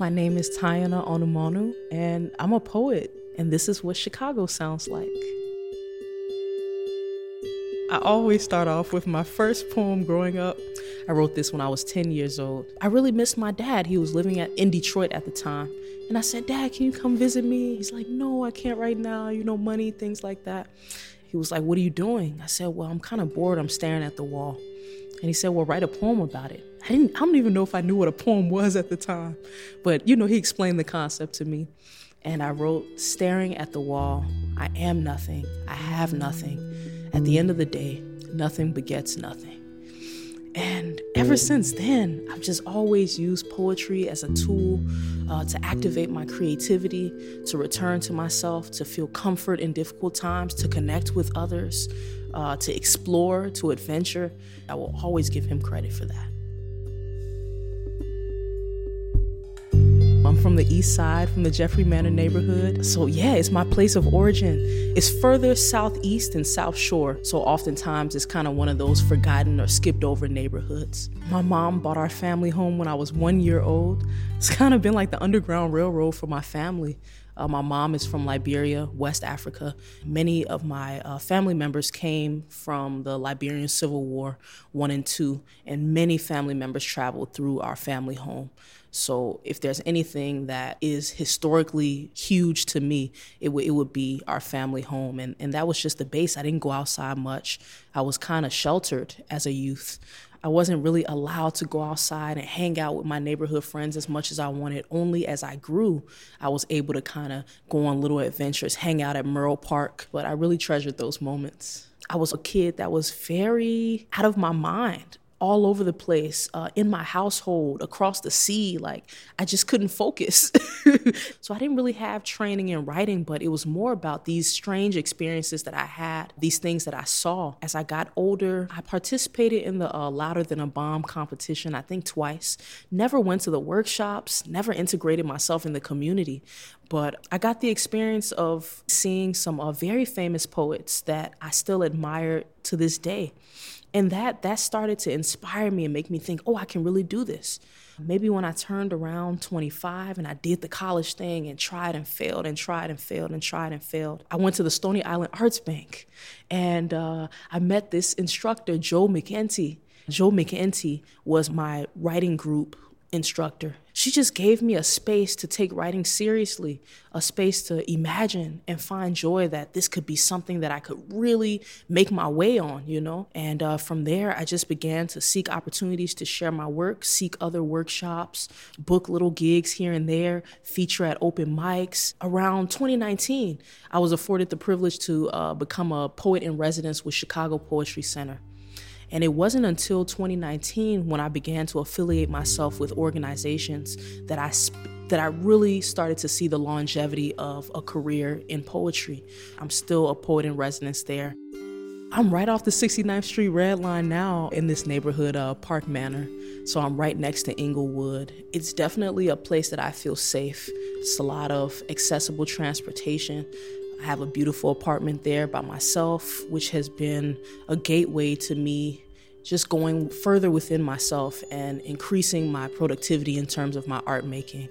My name is Tarnynon Onumonu, and I'm a poet, and this is what Chicago sounds like. I always start off with my first poem growing up. I wrote this when I was 10 years old. I really missed my dad. He was living at, in Detroit at the time. And I said, Dad, can you come visit me? He's like, No, I can't right now. You know, money, things like that. He was like, What are you doing? I said, Well, I'm kind of bored. I'm staring at the wall. And he said, Well, write a poem about it. I didn't I don't even know if I knew what a poem was at the time. But you know, he explained the concept to me. And I wrote, staring at the wall, I am nothing. I have nothing. At the end of the day, nothing begets nothing. And ever since then, I've just always used poetry as a tool uh, to activate my creativity, to return to myself, to feel comfort in difficult times, to connect with others, uh, to explore, to adventure. I will always give him credit for that. From the east side, from the Jeffery Manor neighborhood. So, yeah, it's my place of origin. It's further southeast and South Shore. So, oftentimes it's kind of one of those forgotten or skipped over neighborhoods. My mom bought our family home when I was one year old. It's kind of been like the Underground Railroad for my family. Uh, my mom is from Liberia, West Africa. Many of my uh, family members came from the Liberian Civil War, one and two, and many family members traveled through our family home. So if there's anything that is historically huge to me, it, w- it would be our family home. And, and that was just the base. I didn't go outside much. I was kind of sheltered as a youth. I wasn't really allowed to go outside and hang out with my neighborhood friends as much as I wanted. Only as I grew, I was able to kind of go on little adventures, hang out at Merle Park. But I really treasured those moments. I was a kid that was very out of my mind all over the place uh, in my household, across the sea. Like I just couldn't focus. so I didn't really have training in writing, but it was more about these strange experiences that I had, these things that I saw. As I got older, I participated in the uh, Louder Than a Bomb competition, I think twice. Never went to the workshops, never integrated myself in the community. But I got the experience of seeing some uh, very famous poets that I still admire to this day and that that started to inspire me and make me think oh i can really do this. Maybe when i turned around 25 and i did the college thing and tried and failed and tried and failed and tried and failed i went to the stony island arts bank. And uh, i met this instructor joe mcentee. Joe mcentee was my writing group instructor. She just gave me a space to take writing seriously, a space to imagine and find joy that this could be something that I could really make my way on, you know? And uh, from there, I just began to seek opportunities to share my work, seek other workshops, book little gigs here and there, feature at open mics. Around 2019, I was afforded the privilege to uh, become a poet in residence with Chicago Poetry Center. And it wasn't until 2019 when I began to affiliate myself with organizations that I sp- that I really started to see the longevity of a career in poetry. I'm still a poet in residence there. I'm right off the 69th Street Red Line now in this neighborhood, uh, Park Manor. So I'm right next to Englewood. It's definitely a place that I feel safe. It's a lot of accessible transportation. I have a beautiful apartment there by myself, which has been a gateway to me just going further within myself and increasing my productivity in terms of my art making.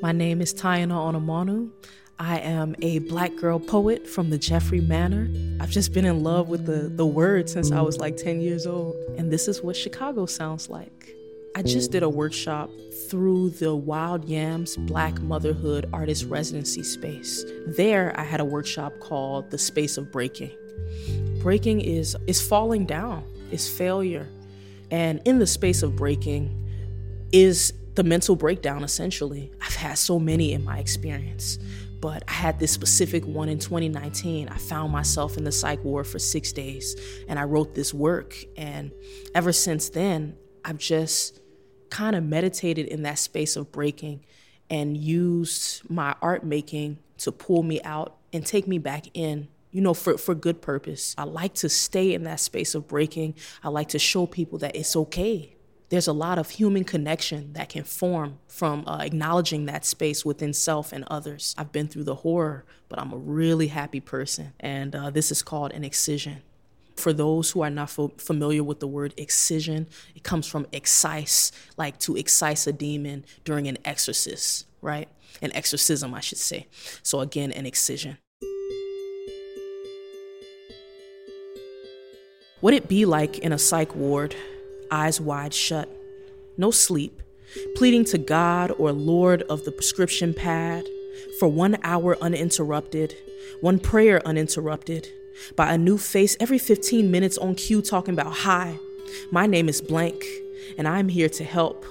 My name is Tarnynon Onumonu. I am a black girl poet from the Jeffery Manor. I've just been in love with the, the word since I was like 10 years old. And this is what Chicago sounds like. I just did a workshop through the Wild Yams Black Motherhood Artist Residency Space. There, I had a workshop called The Space of Breaking. Breaking is, is falling down, is failure. And in the space of breaking is the mental breakdown, essentially. I've had so many in my experience, but I had this specific one in 2019. I found myself in the psych ward for six days and I wrote this work. And ever since then, I've just kind of meditated in that space of breaking and used my art making to pull me out and take me back in you know for, for good purpose. I like to stay in that space of breaking. I like to show people that it's okay. There's a lot of human connection that can form from uh, acknowledging that space within self and others. I've been through the horror but i'm a really happy person. And uh, this is called an excision For those who are not familiar with the word excision, it comes from excise, like to excise a demon during an exorcist, right? An exorcism, I should say. So, again, an excision. What it be like in a psych ward, eyes wide shut, no sleep, pleading to God or Lord of the prescription pad for one hour uninterrupted, one prayer uninterrupted, by a new face every 15 minutes on cue talking about, Hi, my name is blank, and I'm here to help.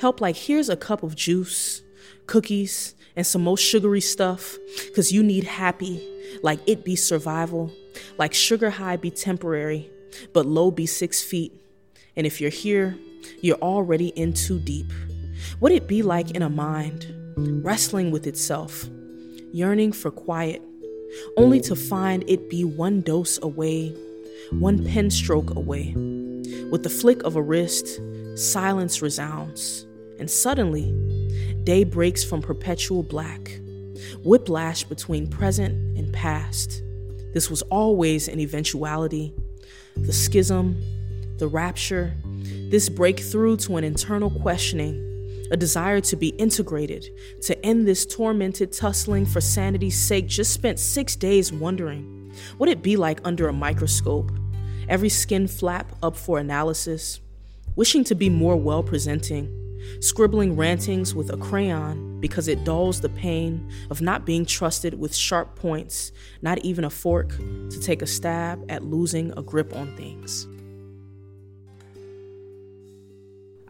Help, like, here's a cup of juice, cookies, and some more sugary stuff, because you need happy, like it be survival, like sugar high be temporary, but low be six feet. And if you're here, you're already in too deep. What it be like in a mind, wrestling with itself, yearning for quiet, only to find it be one dose away, one pen stroke away. With the flick of a wrist, silence resounds, and suddenly, day breaks from perpetual black, whiplash between present and past. This was always an eventuality. The schism, the rapture, this breakthrough to an internal questioning a desire to be integrated, to end this tormented tussling for sanity's sake, just spent six days wondering what it'd be like under a microscope, every skin flap up for analysis, wishing to be more well presenting, scribbling rantings with a crayon because it dulls the pain of not being trusted with sharp points, not even a fork to take a stab at losing a grip on things.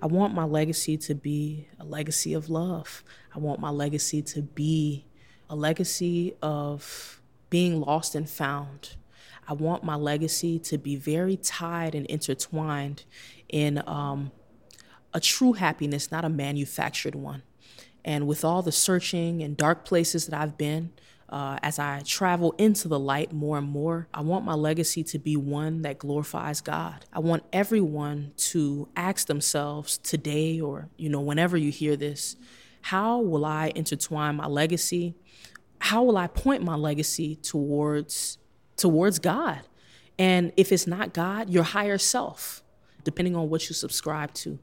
I want my legacy to be a legacy of love. I want my legacy to be a legacy of being lost and found. I want my legacy to be very tied and intertwined in um, a true happiness, not a manufactured one. And with all the searching and dark places that I've been, uh, as I travel into the light more and more, I want my legacy to be one that glorifies God. I want everyone to ask themselves today or, you know, whenever you hear this, how will I intertwine my legacy? How will I point my legacy towards towards God? And if it's not God, your higher self, depending on what you subscribe to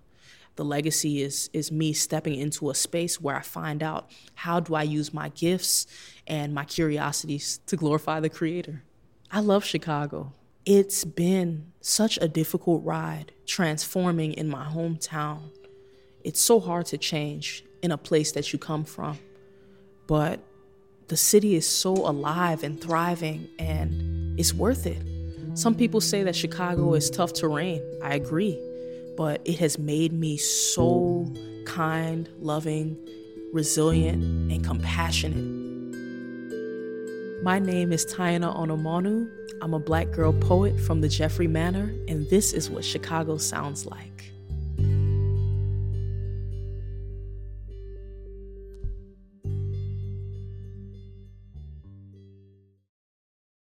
the legacy is is me stepping into a space where I find out how do I use my gifts and my curiosities to glorify the creator. I love Chicago. It's been such a difficult ride transforming in my hometown. It's so hard to change in a place that you come from. But the city is so alive and thriving and it's worth it. Some people say that Chicago is tough terrain. I agree but it has made me so kind, loving, resilient, and compassionate. My name is Tarnynon Onumonu. I'm a black girl poet from the Jeffery Manor, and this is what Chicago sounds like.